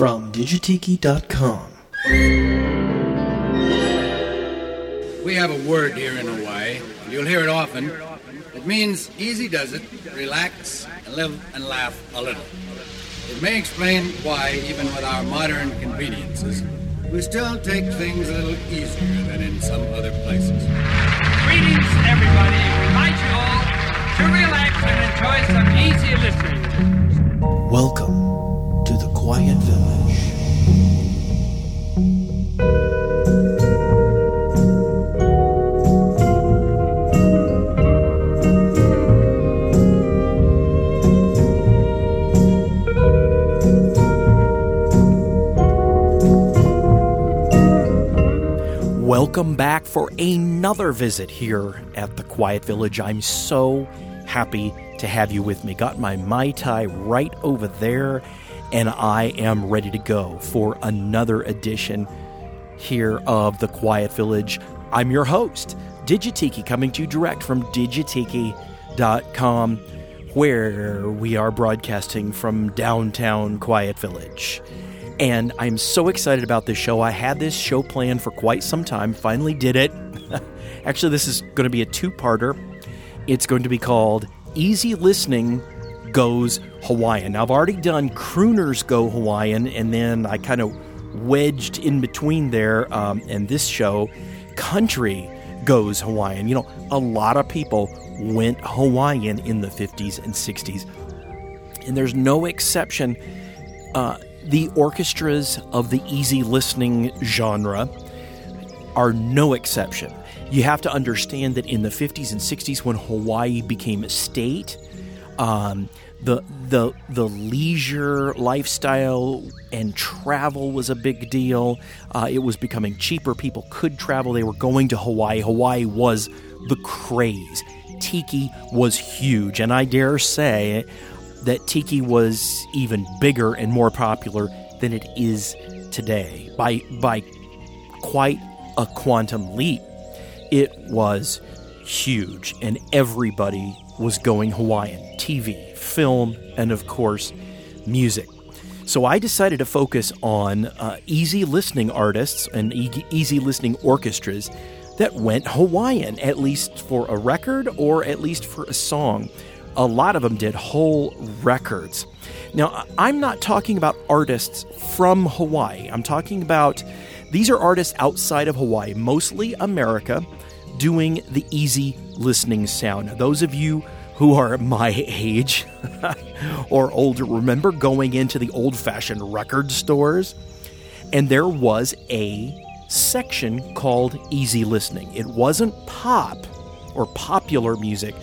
from digitiki.com. We have a word here in Hawaii. You'll hear it often. It means easy does it, relax, and live and laugh a little. It may explain why, even with our modern conveniences, we still take things a little easier than in some other places. Greetings, everybody. We invite you all to relax and enjoy some easy listening. Welcome to the Quiet Village. Welcome back for another visit here at the Quiet Village. I'm so happy to have you with me. Got my Mai Tai right over there, and I am ready to go for another edition here of the Quiet Village. I'm your host, Digitiki, coming to you direct from digitiki.com, where we are broadcasting from downtown Quiet Village. And I'm so excited about this show. I had this show planned for quite some time, finally did it. Actually, this is going to be a two parter. It's going to be called Easy Listening Goes Hawaiian. Now, I've already done Crooners Go Hawaiian, and then I kind of wedged in between there, um, and this show, Country Goes Hawaiian. You know, a lot of people went Hawaiian in the 50s and 60s, and there's no exception. Uh, the orchestras of the easy listening genre are no exception. You have to understand that in the 50s and 60s, when Hawaii became a state, um, the the the leisure lifestyle and travel was a big deal. Uh, it was becoming cheaper. People could travel. They were going to Hawaii. Hawaii was the craze. Tiki was huge, and I dare say that tiki was even bigger and more popular than it is today by by quite a quantum leap. It was huge and everybody was going Hawaiian. TV, film, and of course, music. So I decided to focus on uh, easy listening artists and e- easy listening orchestras that went Hawaiian, at least for a record or at least for a song a lot of them did whole records. Now, I'm not talking about artists from Hawaii. I'm talking about these are artists outside of Hawaii, mostly America, doing the easy listening sound. Now, those of you who are my age or older remember going into the old fashioned record stores, and there was a section called easy listening. It wasn't pop or popular music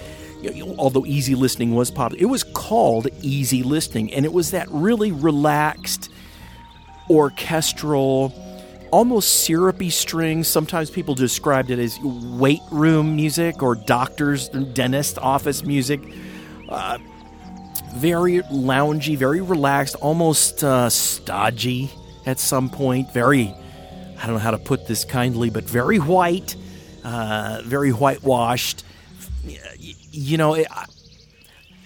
although easy listening was popular, it was called easy listening, and it was that really relaxed, orchestral, almost syrupy strings. Sometimes people described it as weight room music or doctor's, dentist office music. Uh, very loungy, very relaxed, almost uh, stodgy at some point. Very, I don't know how to put this kindly, but very white, uh, very whitewashed you know, it,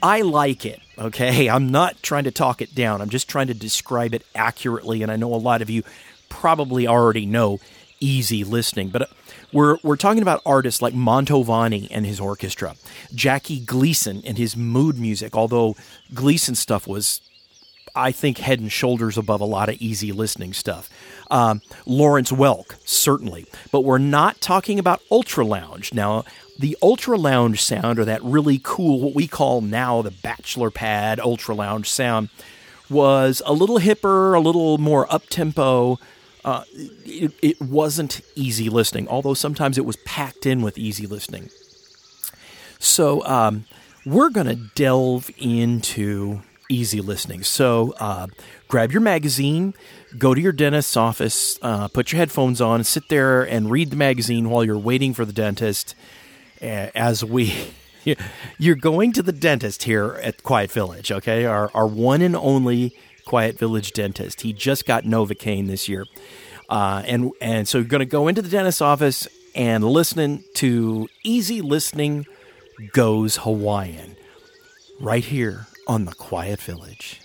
I like it, okay? I'm not trying to talk it down. I'm just trying to describe it accurately. And I know a lot of you probably already know easy listening, but uh, we're, we're talking about artists like Mantovani and his orchestra, Jackie Gleason and his mood music, although Gleason stuff was I think head and shoulders above a lot of easy listening stuff. Um, Lawrence Welk, certainly. But we're not talking about Ultra Lounge. Now, the Ultra Lounge sound, or that really cool, what we call now the Bachelor Pad Ultra Lounge sound, was a little hipper, a little more up tempo. Uh, it, it wasn't easy listening, although sometimes it was packed in with easy listening. So, um, we're going to delve into easy listening. So uh, grab your magazine, go to your dentist's office, uh, put your headphones on, sit there and read the magazine while you're waiting for the dentist. As we, you're going to the dentist here at Quiet Village, okay? Our, our one and only Quiet Village dentist. He just got Novocaine this year. Uh, and, and so you're going to go into the dentist's office and listen to Easy Listening Goes Hawaiian right here on the Quiet Village.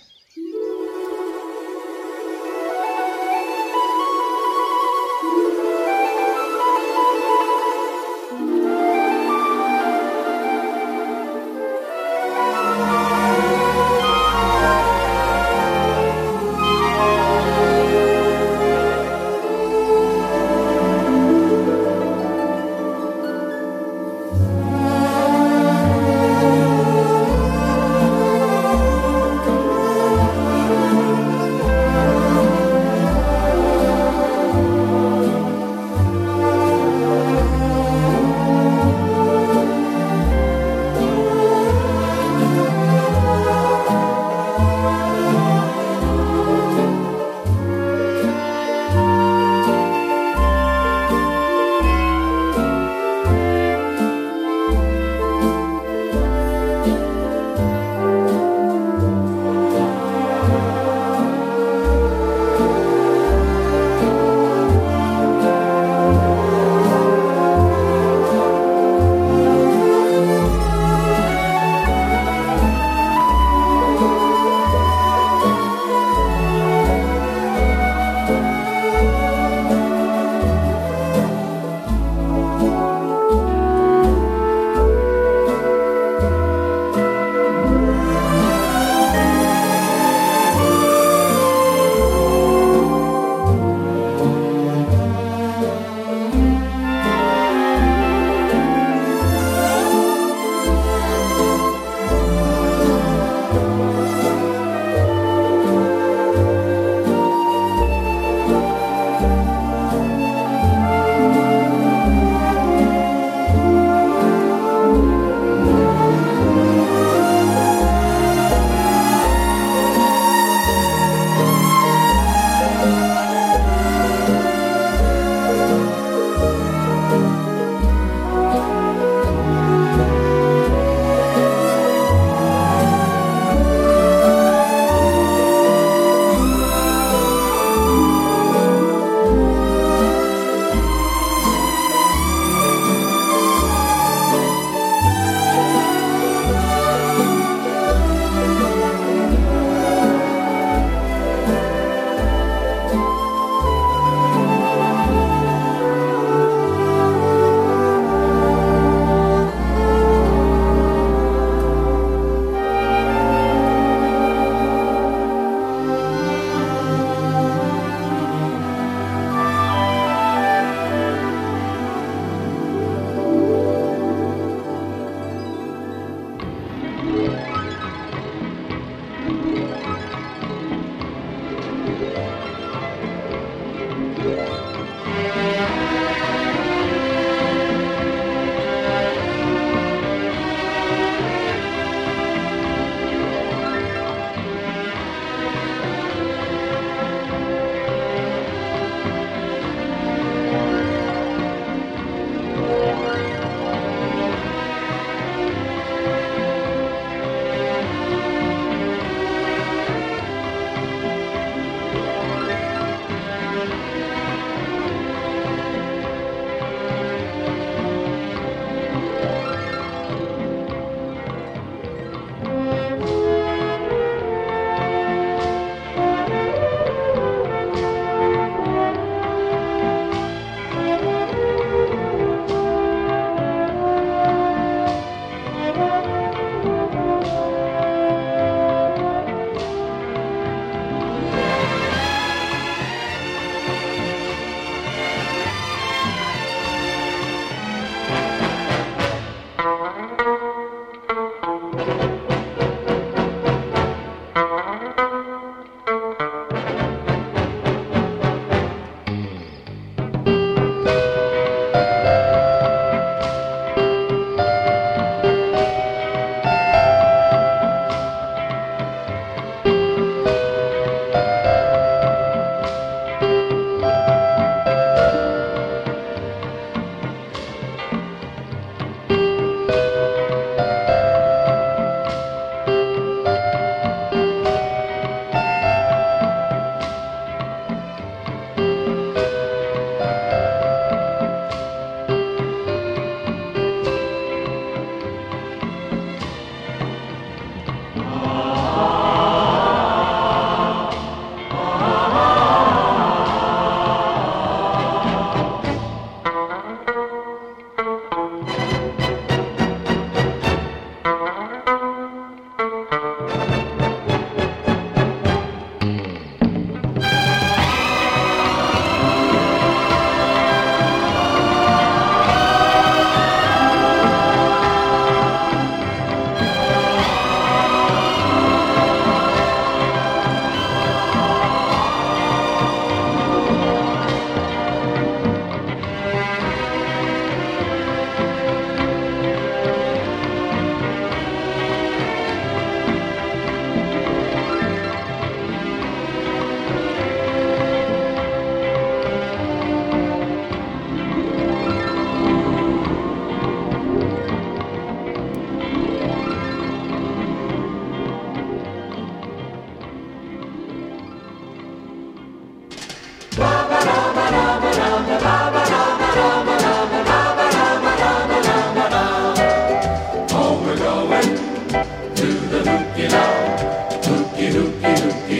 Hooky,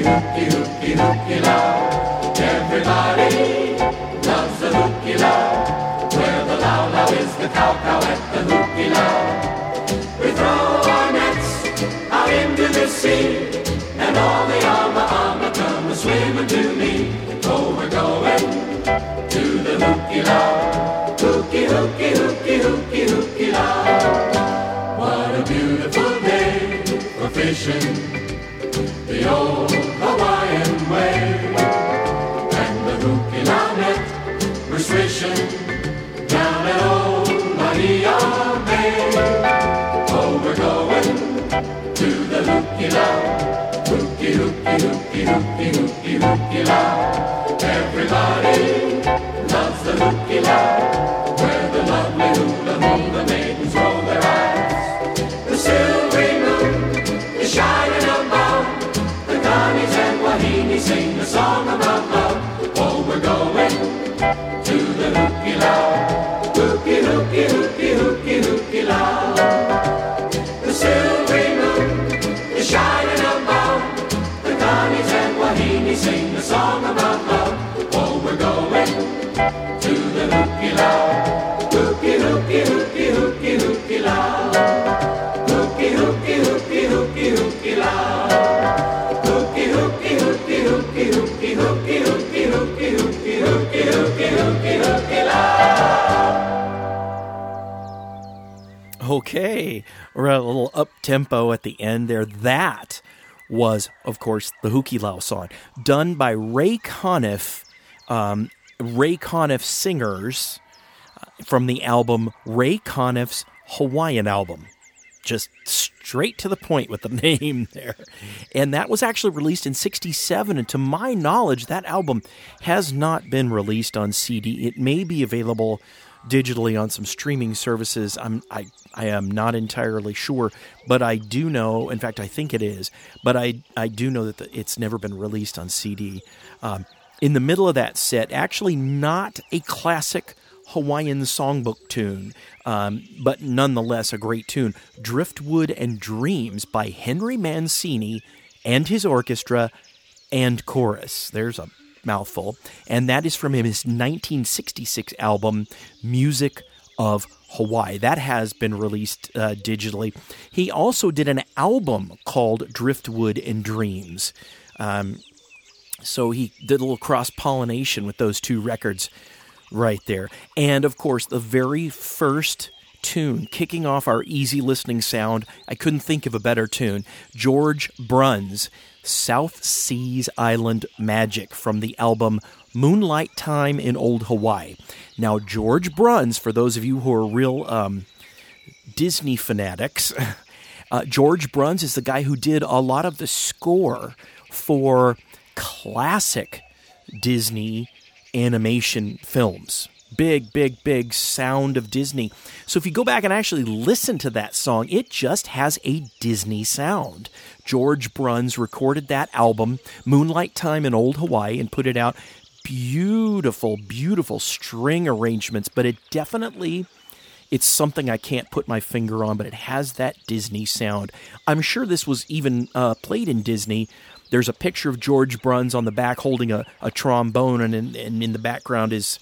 hooky, hooky loud. Everybody loves the hooky loud. Where the loud loud is the cow cow at the hooky loud. We throw our nets out into the sea, and all the ama ama come swimming to me. Oh, we're going to the hooky loud. For the old Hawaiian way. And the hooky net swishing down at old Maria Bay. Oh, we're going to the loud. Hooky, hooky, hooky, hooky, hooky, loud. Everybody loves the hooky sing a song about love. Oh, we're going to the hooky loud. Hooky, hooky, hooky, hooky, hooky loud. Hooky, hooky, hooky, hooky, hooky loud. Hooky, hooky, hooky, hooky, hooky, hooky, hooky, hooky, hooky, hooky, hooky, hooky, hooky loud. Okay, we're at a little up tempo at the end there. That was, of course, the Hukilau song, done by Ray Conniff, um, Ray Conniff singers uh, from the album Ray Conniff's Hawaiian album. Just straight to the point with the name there. And that was actually released in 67. And to my knowledge, that album has not been released on CD. It may be available digitally on some streaming services. I'm I I am not entirely sure, but I do know. In fact, I think it is. But I I do know that the, it's never been released on CD. Um, in the middle of that set, actually not a classic Hawaiian songbook tune, um, but nonetheless a great tune. Driftwood and Dreams by Henry Mancini and his orchestra and chorus. There's a mouthful. And that is from his 1966 album, Music of Hawaii. That has been released uh, digitally. He also did an album called Driftwood and Dreams. Um, so he did a little cross pollination with those two records right there. And of course, the very first tune kicking off our easy listening sound, I couldn't think of a better tune. George Bruns, South Seas Island Magic from the album Moonlight Time in Old Hawaii. Now, George Bruns, for those of you who are real um, Disney fanatics, uh, George Bruns is the guy who did a lot of the score for classic Disney animation films. Big, big, big sound of Disney. So if you go back and actually listen to that song, it just has a Disney sound. George Bruns recorded that album, Moonlight Time in Old Hawaii, and put it out. Beautiful, beautiful string arrangements, but it definitely it's something I can't put my finger on, but it has that Disney sound. I'm sure this was even uh, played in Disney. There's a picture of George Bruns on the back holding a, a trombone, and in, and in the background is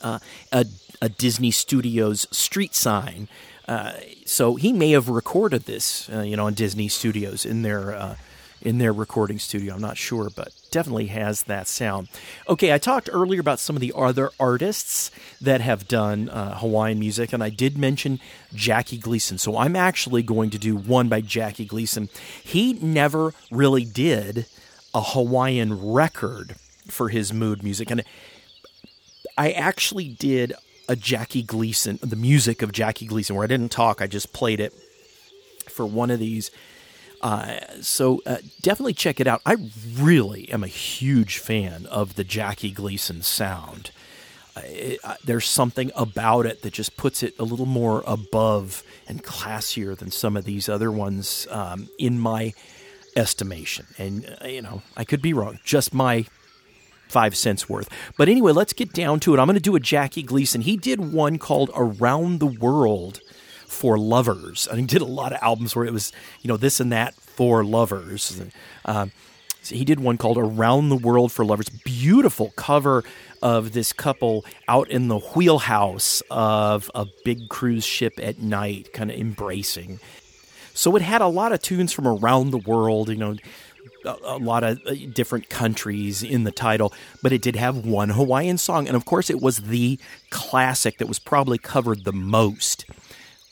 uh, a, a, Disney Studios street sign. Uh, so he may have recorded this, uh, you know, in Disney Studios in their uh, in their recording studio. I'm not sure, but definitely has that sound. Okay, I talked earlier about some of the other artists that have done uh, Hawaiian music, and I did mention Jackie Gleason. So I'm actually going to do one by Jackie Gleason. He never really did a Hawaiian record for his mood music, and I actually did a Jackie Gleason, the music of Jackie Gleason, where I didn't talk, I just played it for one of these uh, so uh, definitely check it out. I really am a huge fan of the Jackie Gleason sound. Uh, it, there's something about it that just puts it a little more above and classier than some of these other ones um, in my estimation. And, uh, you know, I could be wrong. Just my five cents worth. But anyway, let's get down to it. I'm going to do a Jackie Gleason. He did one called Around the World for lovers. And he did a lot of albums where it was, you know, this and that for lovers. Um, He did one called Around the World for Lovers. Beautiful cover of this couple out in the wheelhouse of a big cruise ship at night, kind of embracing. So it had a lot of tunes from around the world, you know, a, a lot of uh, different countries in the title, but it did have one Hawaiian song. And of course, it was the classic that was probably covered the most.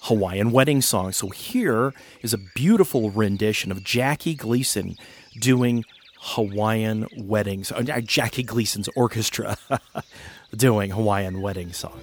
Hawaiian wedding song. So here is a beautiful rendition of Jackie Gleason doing Hawaiian weddings. Uh, Jackie Gleason's orchestra doing Hawaiian wedding song.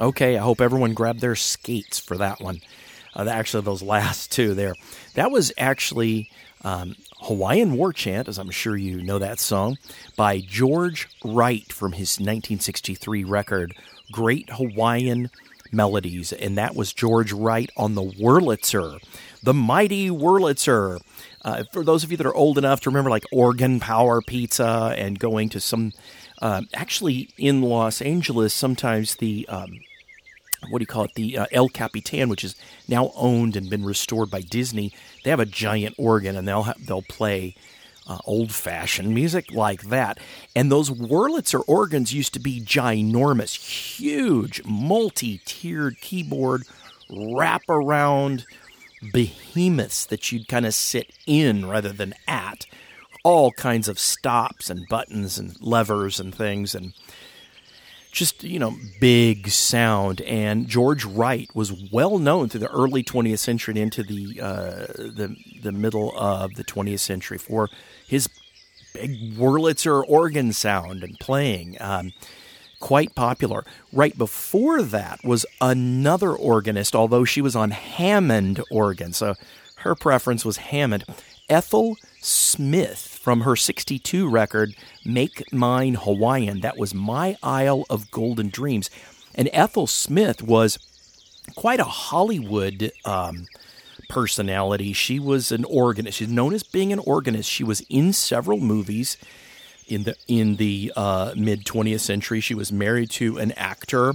Okay, I hope everyone grabbed their skates for that one. Uh, actually, those last two there. That was actually um, Hawaiian War Chant, as I'm sure you know that song, by George Wright from his 1963 record, Great Hawaiian Melodies. And that was George Wright on the Wurlitzer, the mighty Wurlitzer. Uh, for those of you that are old enough to remember, like Organ Power Pizza and going to some, uh, actually in Los Angeles, sometimes the um, what do you call it? The uh, El Capitan, which is now owned and been restored by Disney. They have a giant organ, and they'll have, they'll play uh, old fashioned music like that. And those Wurlitzer organs used to be ginormous, huge, multi tiered keyboard wrap around behemoths that you'd kind of sit in rather than at. All kinds of stops and buttons and levers and things. And just you know big sound. And george wright was well known through the early 20th century and into the uh, the the middle of the 20th century for his big wurlitzer organ sound and playing um, quite popular. Right before that was another organist although she was on hammond organ. So her preference was hammond. Ethel smith from her 62 record, Make Mine Hawaiian. That was My Isle of Golden Dreams. And Ethel Smith was quite a Hollywood um, personality. She was an organist. She's known as being an organist. She was in several movies in the in the uh, mid 20th century. She was married to an actor.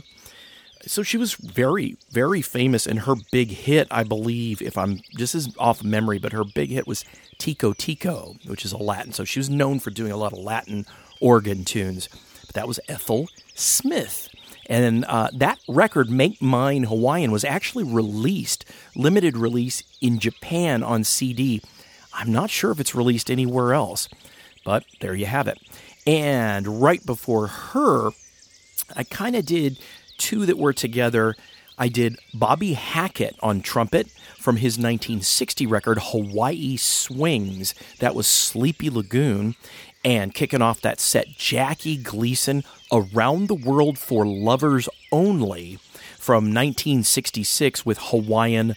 So she was very, very famous, and her big hit, I believe, if I'm just as off memory, but her big hit was Tico Tico, which is a Latin. So she was known for doing a lot of Latin organ tunes. But that was Ethel Smith. And uh, that record, Make Mine Hawaiian, was actually released, limited release in Japan on CD. I'm not sure if it's released anywhere else, but there you have it. And right before her, I kind of did two that were together I did Bobby Hackett on trumpet from his 1960 record Hawaii Swings. That was Sleepy Lagoon. And kicking off that set, Jackie Gleason, Around the World for Lovers Only from 1966 with Hawaiian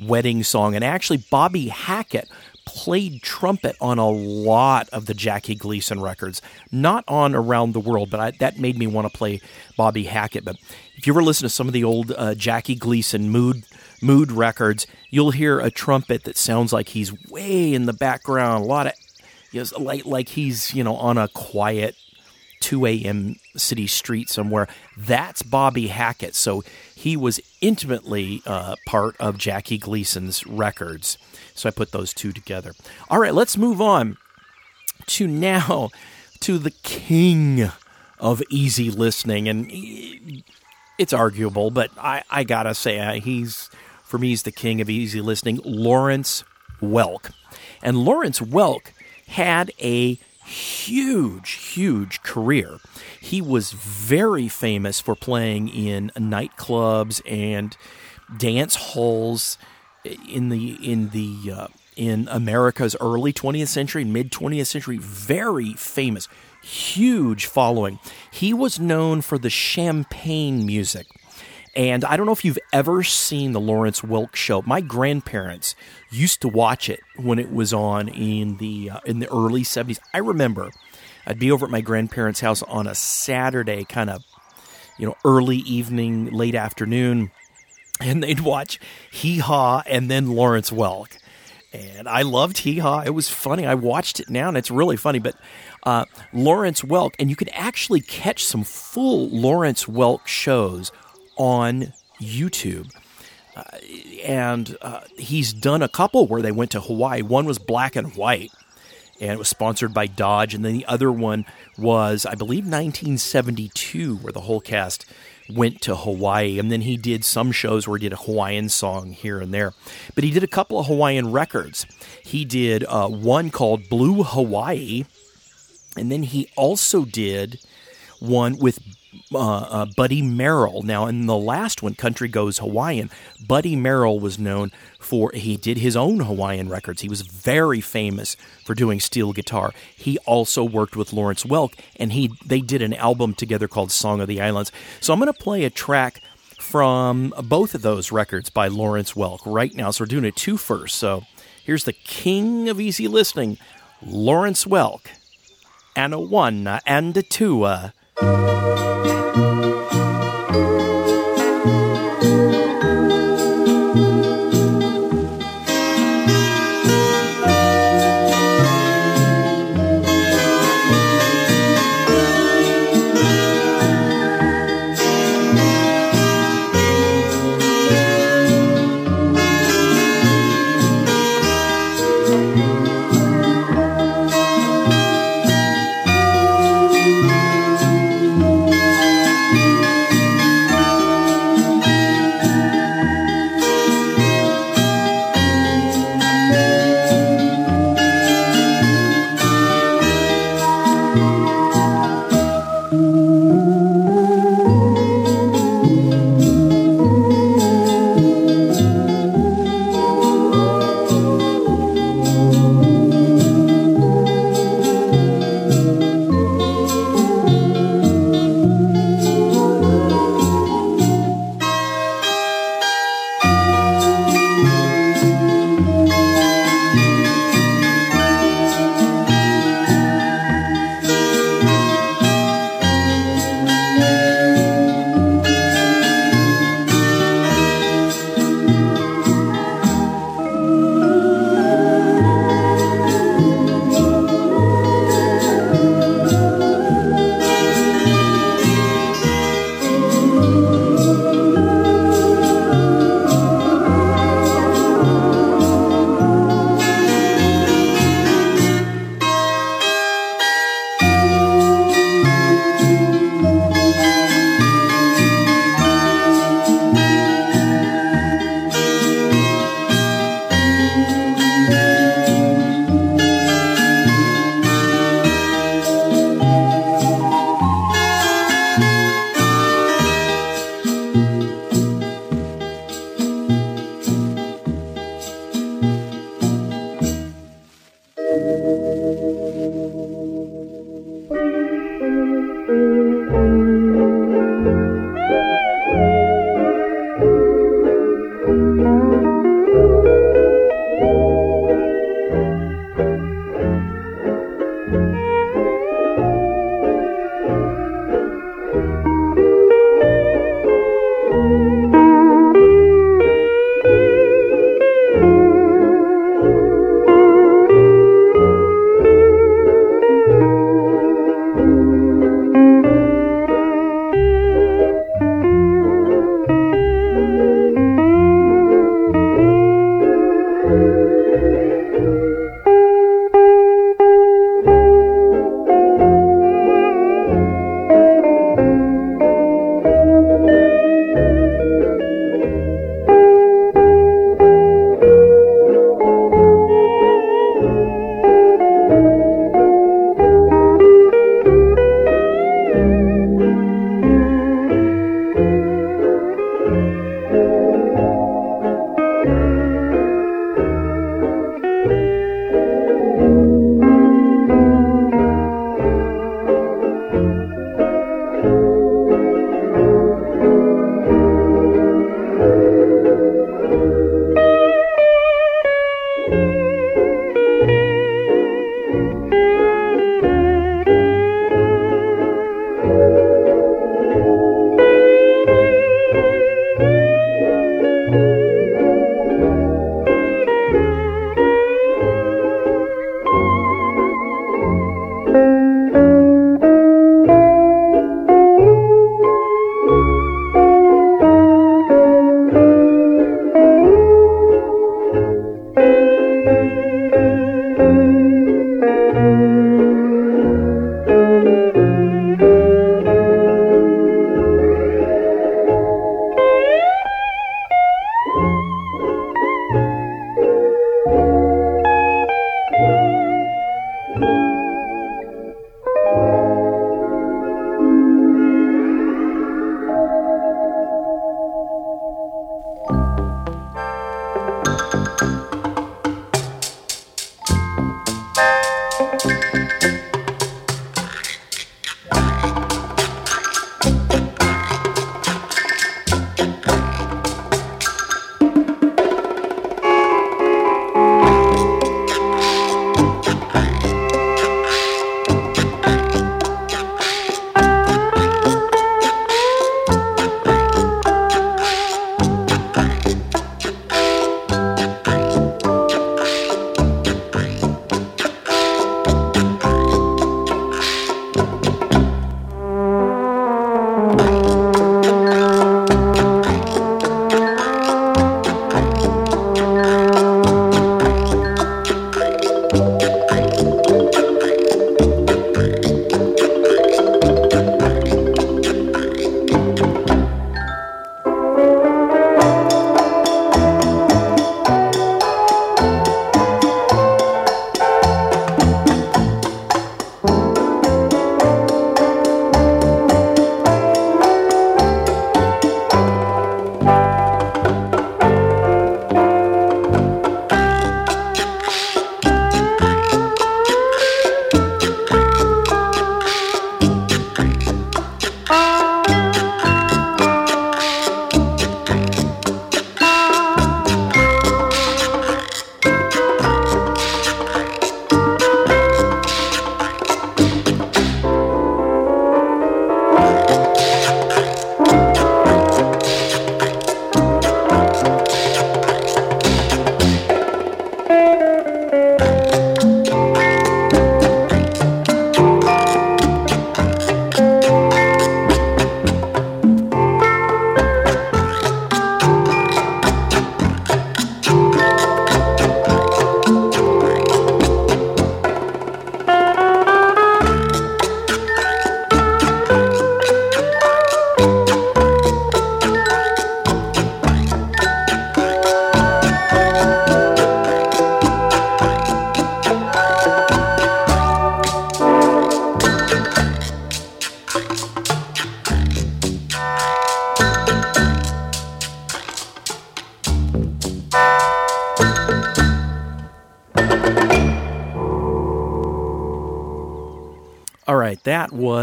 Wedding Song. And actually, Bobby Hackett played trumpet on a lot of the Jackie Gleason records, not on Around the World, but I, that made me want to play Bobby Hackett. But if you ever listen to some of the old uh, Jackie Gleason mood mood records, you'll hear a trumpet that sounds like he's way in the background. A lot of, you know, like like he's you know on a quiet 2 a.m. city street somewhere. That's Bobby Hackett. So he was intimately uh, part of Jackie Gleason's records. So I put those two together. All right, let's move on to now to the king of easy listening. And it's arguable, but I, I gotta say, uh, he's, for me, he's the king of easy listening, Lawrence Welk. And Lawrence Welk had a huge, huge career. He was very famous for playing in nightclubs and dance halls in the in the uh, in America's early 20th century, mid 20th century, very famous, huge following. He was known for the champagne music. And I don't know if you've ever seen the Lawrence Welk show. My grandparents used to watch it when it was on in the uh, in the early 70s. I remember I'd be over at my grandparents' house on a Saturday kind of you know early evening, late afternoon and they'd watch Hee Haw and then Lawrence Welk. And I loved Hee Haw. It was funny. I watched it now and it's really funny. But uh, Lawrence Welk, and you can actually catch some full Lawrence Welk shows on YouTube. Uh, and uh, he's done a couple where they went to Hawaii. One was black and white, and it was sponsored by Dodge. And then the other one was, I believe, 1972, where the whole cast went to Hawaii. And then he did some shows where he did a Hawaiian song here and there. But he did a couple of Hawaiian records. He did uh, one called Blue Hawaii. And then he also did one with uh, uh, Buddy Merrill. Now, in the last one, Country Goes Hawaiian, Buddy Merrill was known for, he did his own Hawaiian records. He was very famous for doing steel guitar. He also worked with Lawrence Welk, and he they did an album together called Song of the Islands. So I'm going to play a track from both of those records by Lawrence Welk right now. So we're doing it two first. So here's the king of easy listening, Lawrence Welk, and a one and a two.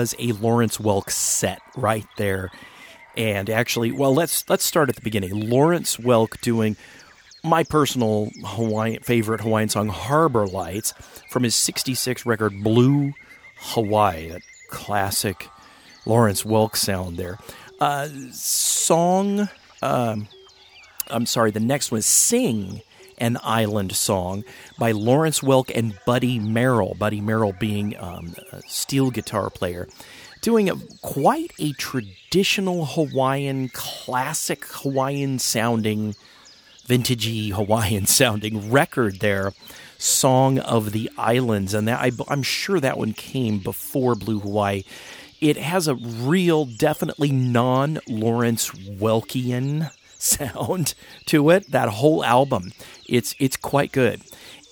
Was a Lawrence Welk set right there. And actually, well, let's let's start at the beginning. Lawrence Welk doing my personal Hawaiian favorite Hawaiian song, Harbor Lights, from his '66 record Blue Hawaii, that classic Lawrence Welk sound there. Uh, song, um, I'm sorry, the next one is Sing an Island Song by Lawrence Welk and Buddy Merrill. Buddy Merrill being um, a steel guitar player, doing a, quite a traditional Hawaiian, classic Hawaiian sounding, vintagey Hawaiian sounding record there. Song of the Islands, and that I, I'm sure that one came before Blue Hawaii. It has a real, definitely non Lawrence Welkian sound to it. That whole album, it's it's quite good.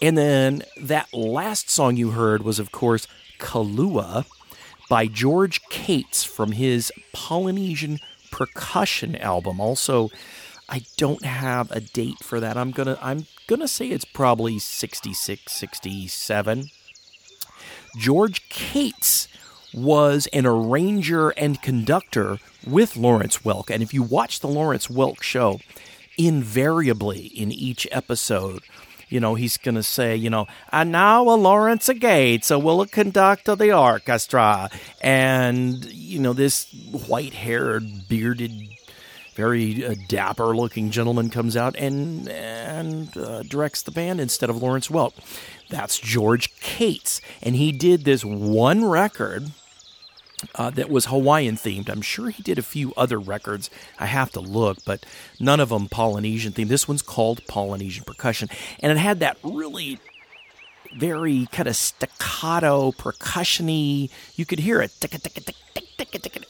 And then that last song you heard was, of course, Kalua by George Cates from his Polynesian percussion album. Also, I don't have a date for that. I'm gonna I'm gonna say it's probably 66, 67. George Cates was an arranger and conductor with Lawrence Welk. And if you watch the Lawrence Welk show, invariably in each episode, you know, he's going to say, you know, and now a Lawrence a Gates, a will conduct the orchestra. And, you know, this white haired, bearded, very uh, dapper looking gentleman comes out and, and uh, directs the band instead of Lawrence Welk. That's George Cates. And he did this one record uh, that was Hawaiian themed. I'm sure he did a few other records. I have to look, but none of them Polynesian themed. This one's called Polynesian Percussion, and it had that really very kind of staccato, percussiony. You could hear it.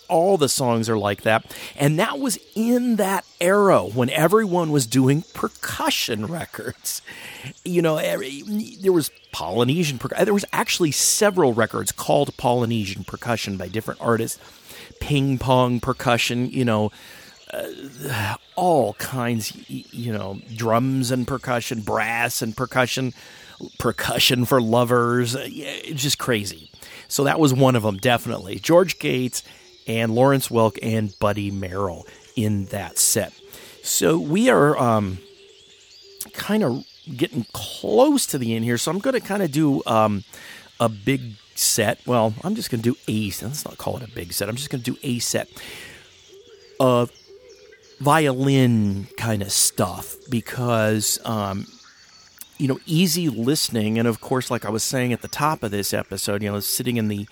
All the songs are like that. And that was in that era when everyone was doing percussion records. You know, every, there was Polynesian percussion. There was actually several records called Polynesian percussion by different artists. Ping pong percussion, you know, uh, all kinds, you know, drums and percussion, brass and percussion percussion for lovers. Uh, it's just crazy. So that was one of them, definitely. George Cates and Lawrence Welk and Buddy Merrill in that set. So we are um, kind of getting close to the end here. So I'm going to kind of do um, a big set. Well, I'm just going to do a. Set. Let's not call it a big set. I'm just going to do a set of violin kind of stuff because um, you know, easy listening, and of course, like I was saying at the top of this episode, you know, sitting in the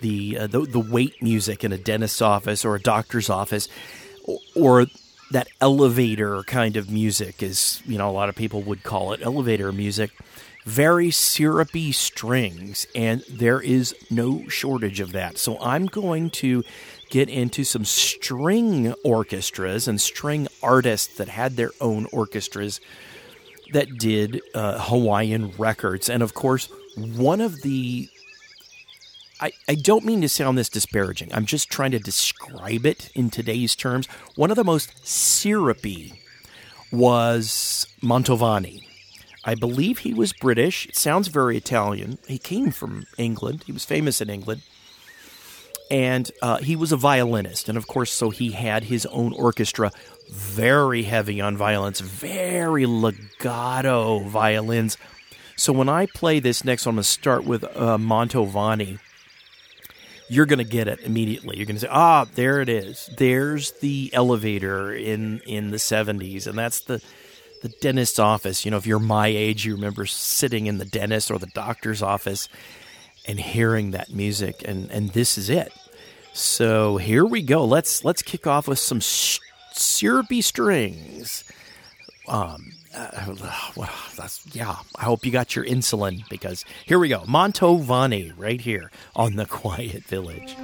the uh, the, the wait music in a dentist's office or a doctor's office, or, or that elevator kind of music is, you know, a lot of people would call it elevator music. Very syrupy strings, and there is no shortage of that. So I'm going to get into some string orchestras and string artists that had their own orchestras that did uh, Hawaiian records. And of course, one of the. I, I don't mean to sound this disparaging. I'm just trying to describe it in today's terms. One of the most syrupy was Mantovani. I believe he was British. It sounds very Italian. He came from England. He was famous in England. And uh, he was a violinist. And of course, so he had his own orchestra very heavy on violence, very legato violins. So when I play this next one, I'm going to start with uh, Mantovani. You're going to get it immediately. You're going to say, "Ah, there it is. There's the elevator in in the '70s, and that's the the dentist's office. You know, if you're my age, you remember sitting in the dentist or the doctor's office and hearing that music, and and this is it. So here we go. Let's let's kick off with some syrupy strings. Um, uh, that's yeah. I hope you got your insulin because here we go. Mantovani, right here on the Quiet Village.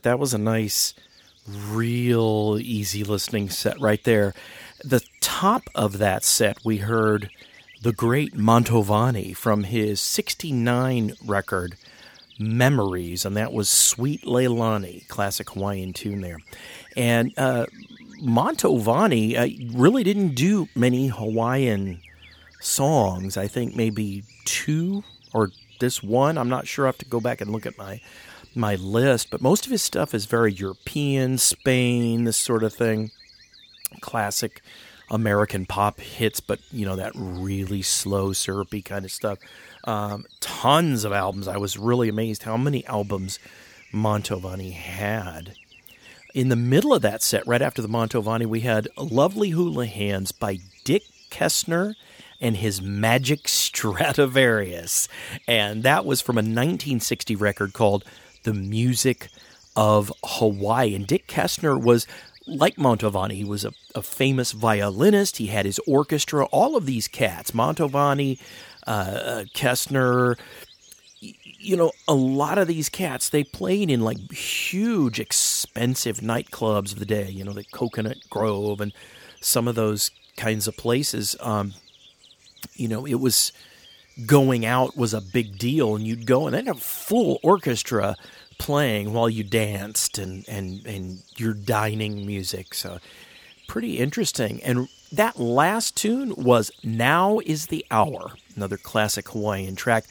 Right, that was a nice, real easy listening set right there. The top of that set, we heard the great Mantovani from his 69 record, Memories, and that was Sweet Leilani, classic Hawaiian tune there. And uh, Mantovani uh, really didn't do many Hawaiian songs. I think maybe two or this one. I'm not sure. I have to go back and look at my my list, but most of his stuff is very European, Spain, this sort of thing. Classic American pop hits, but you know that really slow, syrupy kind of stuff. Um, tons of albums. I was really amazed how many albums Mantovani had. In the middle of that set, right after the Mantovani, we had Lovely Hula Hands by Dick Kesner and his Magic Stradivarius. And that was from a 1960 record called The Music of Hawaii. And Dick Kesner was like Mantovani, he was a, a, famous violinist. He had his orchestra. All of these cats, Mantovani, uh, uh, Kesner, you know, a lot of these cats, they played in like huge, expensive nightclubs of the day, you know, the Coconut Grove and some of those kinds of places. Um, you know, it was going out was a big deal, and you'd go and then a full orchestra playing while you danced and and and your dining music. So pretty interesting. And that last tune was "Now Is the Hour," another classic Hawaiian track.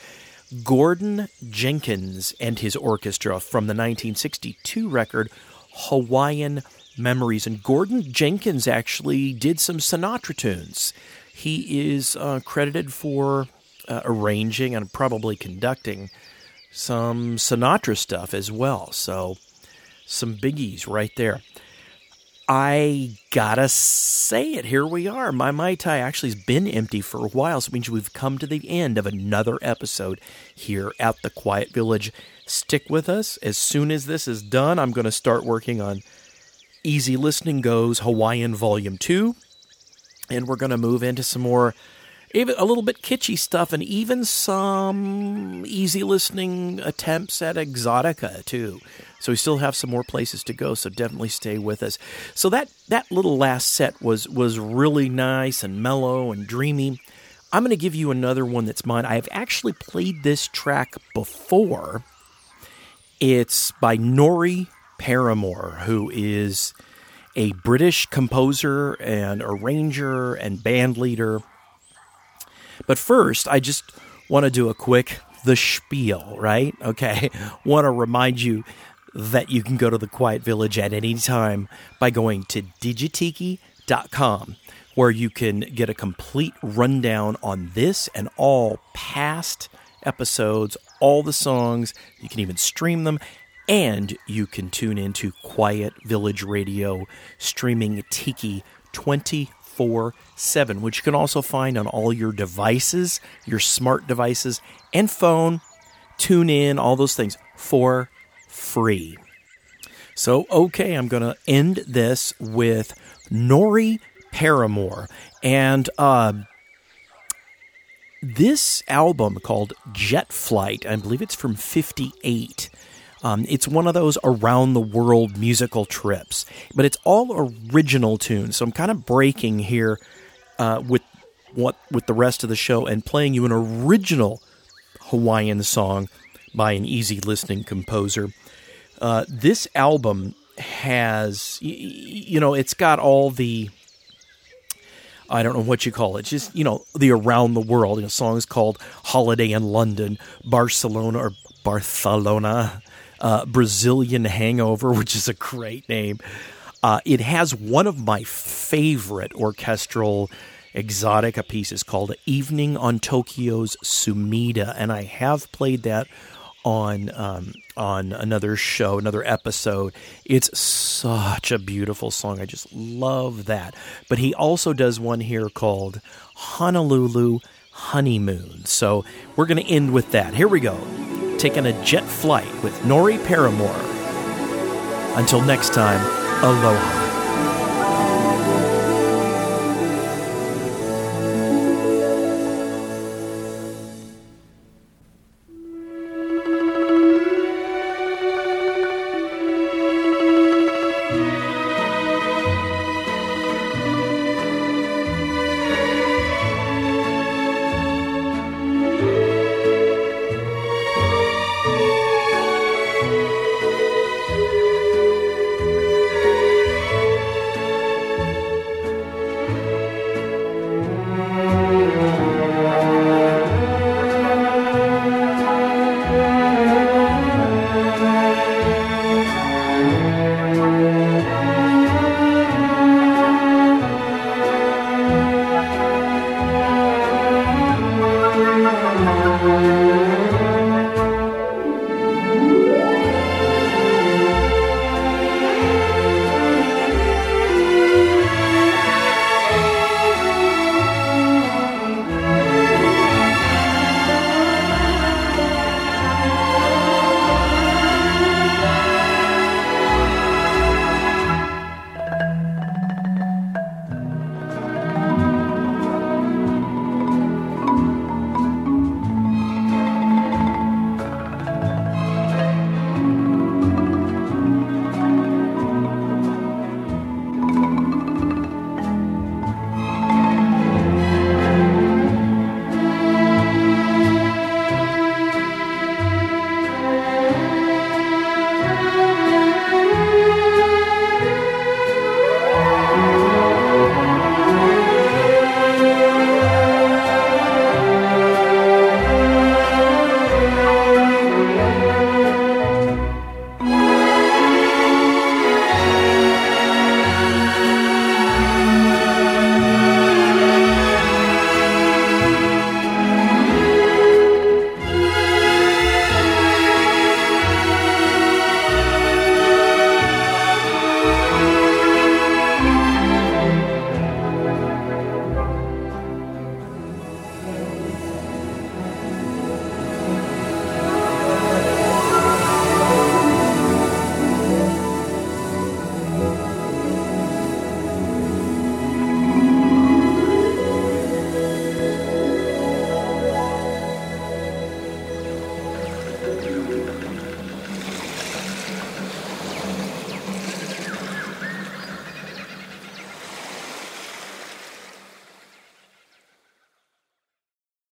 Gordon Jenkins and his orchestra from the 1962 record Hawaiian Memories. And Gordon Jenkins actually did some Sinatra tunes. He is uh, credited for uh, arranging and probably conducting some Sinatra stuff as well. So, some biggies right there. I gotta say it. Here we are. My Mai Tai actually has been empty for a while, so it means we've come to the end of another episode here at the Quiet Village. Stick with us. As soon as this is done, I'm going to start working on Easy Listening Goes Hawaiian Volume 2 and we're going to move into some more even a little bit kitschy stuff and even some easy listening attempts at exotica too. So we still have some more places to go so definitely stay with us. So that that little last set was was really nice and mellow and dreamy. I'm going to give you another one that's mine. I have actually played this track before. It's by Norrie Paramor, who is a British composer and arranger and band leader. But first, I just want to do a quick the spiel, right? Okay. want to remind you that you can go to the Quiet Village at any time by going to digitiki.com where you can get a complete rundown on this and all past episodes, all the songs. You can even stream them and you can tune into Quiet Village Radio streaming Tiki 24 7, which you can also find on all your devices, your smart devices, and phone. Tune in, all those things for free. So, okay, I'm going to end this with Norrie Paramor. And uh, this album called Jet Flight, I believe it's from 58 um, it's one of those around the world musical trips, but it's all original tunes. So I'm kind of breaking here uh, with what with the rest of the show and playing you an original Hawaiian song by an easy listening composer. Uh, this album has, you know, it's got all the I don't know what you call it, just you know the around the world. You know, songs called "Holiday in London," "Barcelona" or "Barcelona," uh, Brazilian Hangover, which is a great name. Uh, it has one of my favorite orchestral exotica pieces called Evening on Tokyo's Sumida, and I have played that on um, on another show, another episode. It's such a beautiful song. I just love that. But he also does one here called Honolulu Honeymoon. So we're going to end with that. Here we go Taking a jet flight with Norrie Paramor. Until next time, aloha.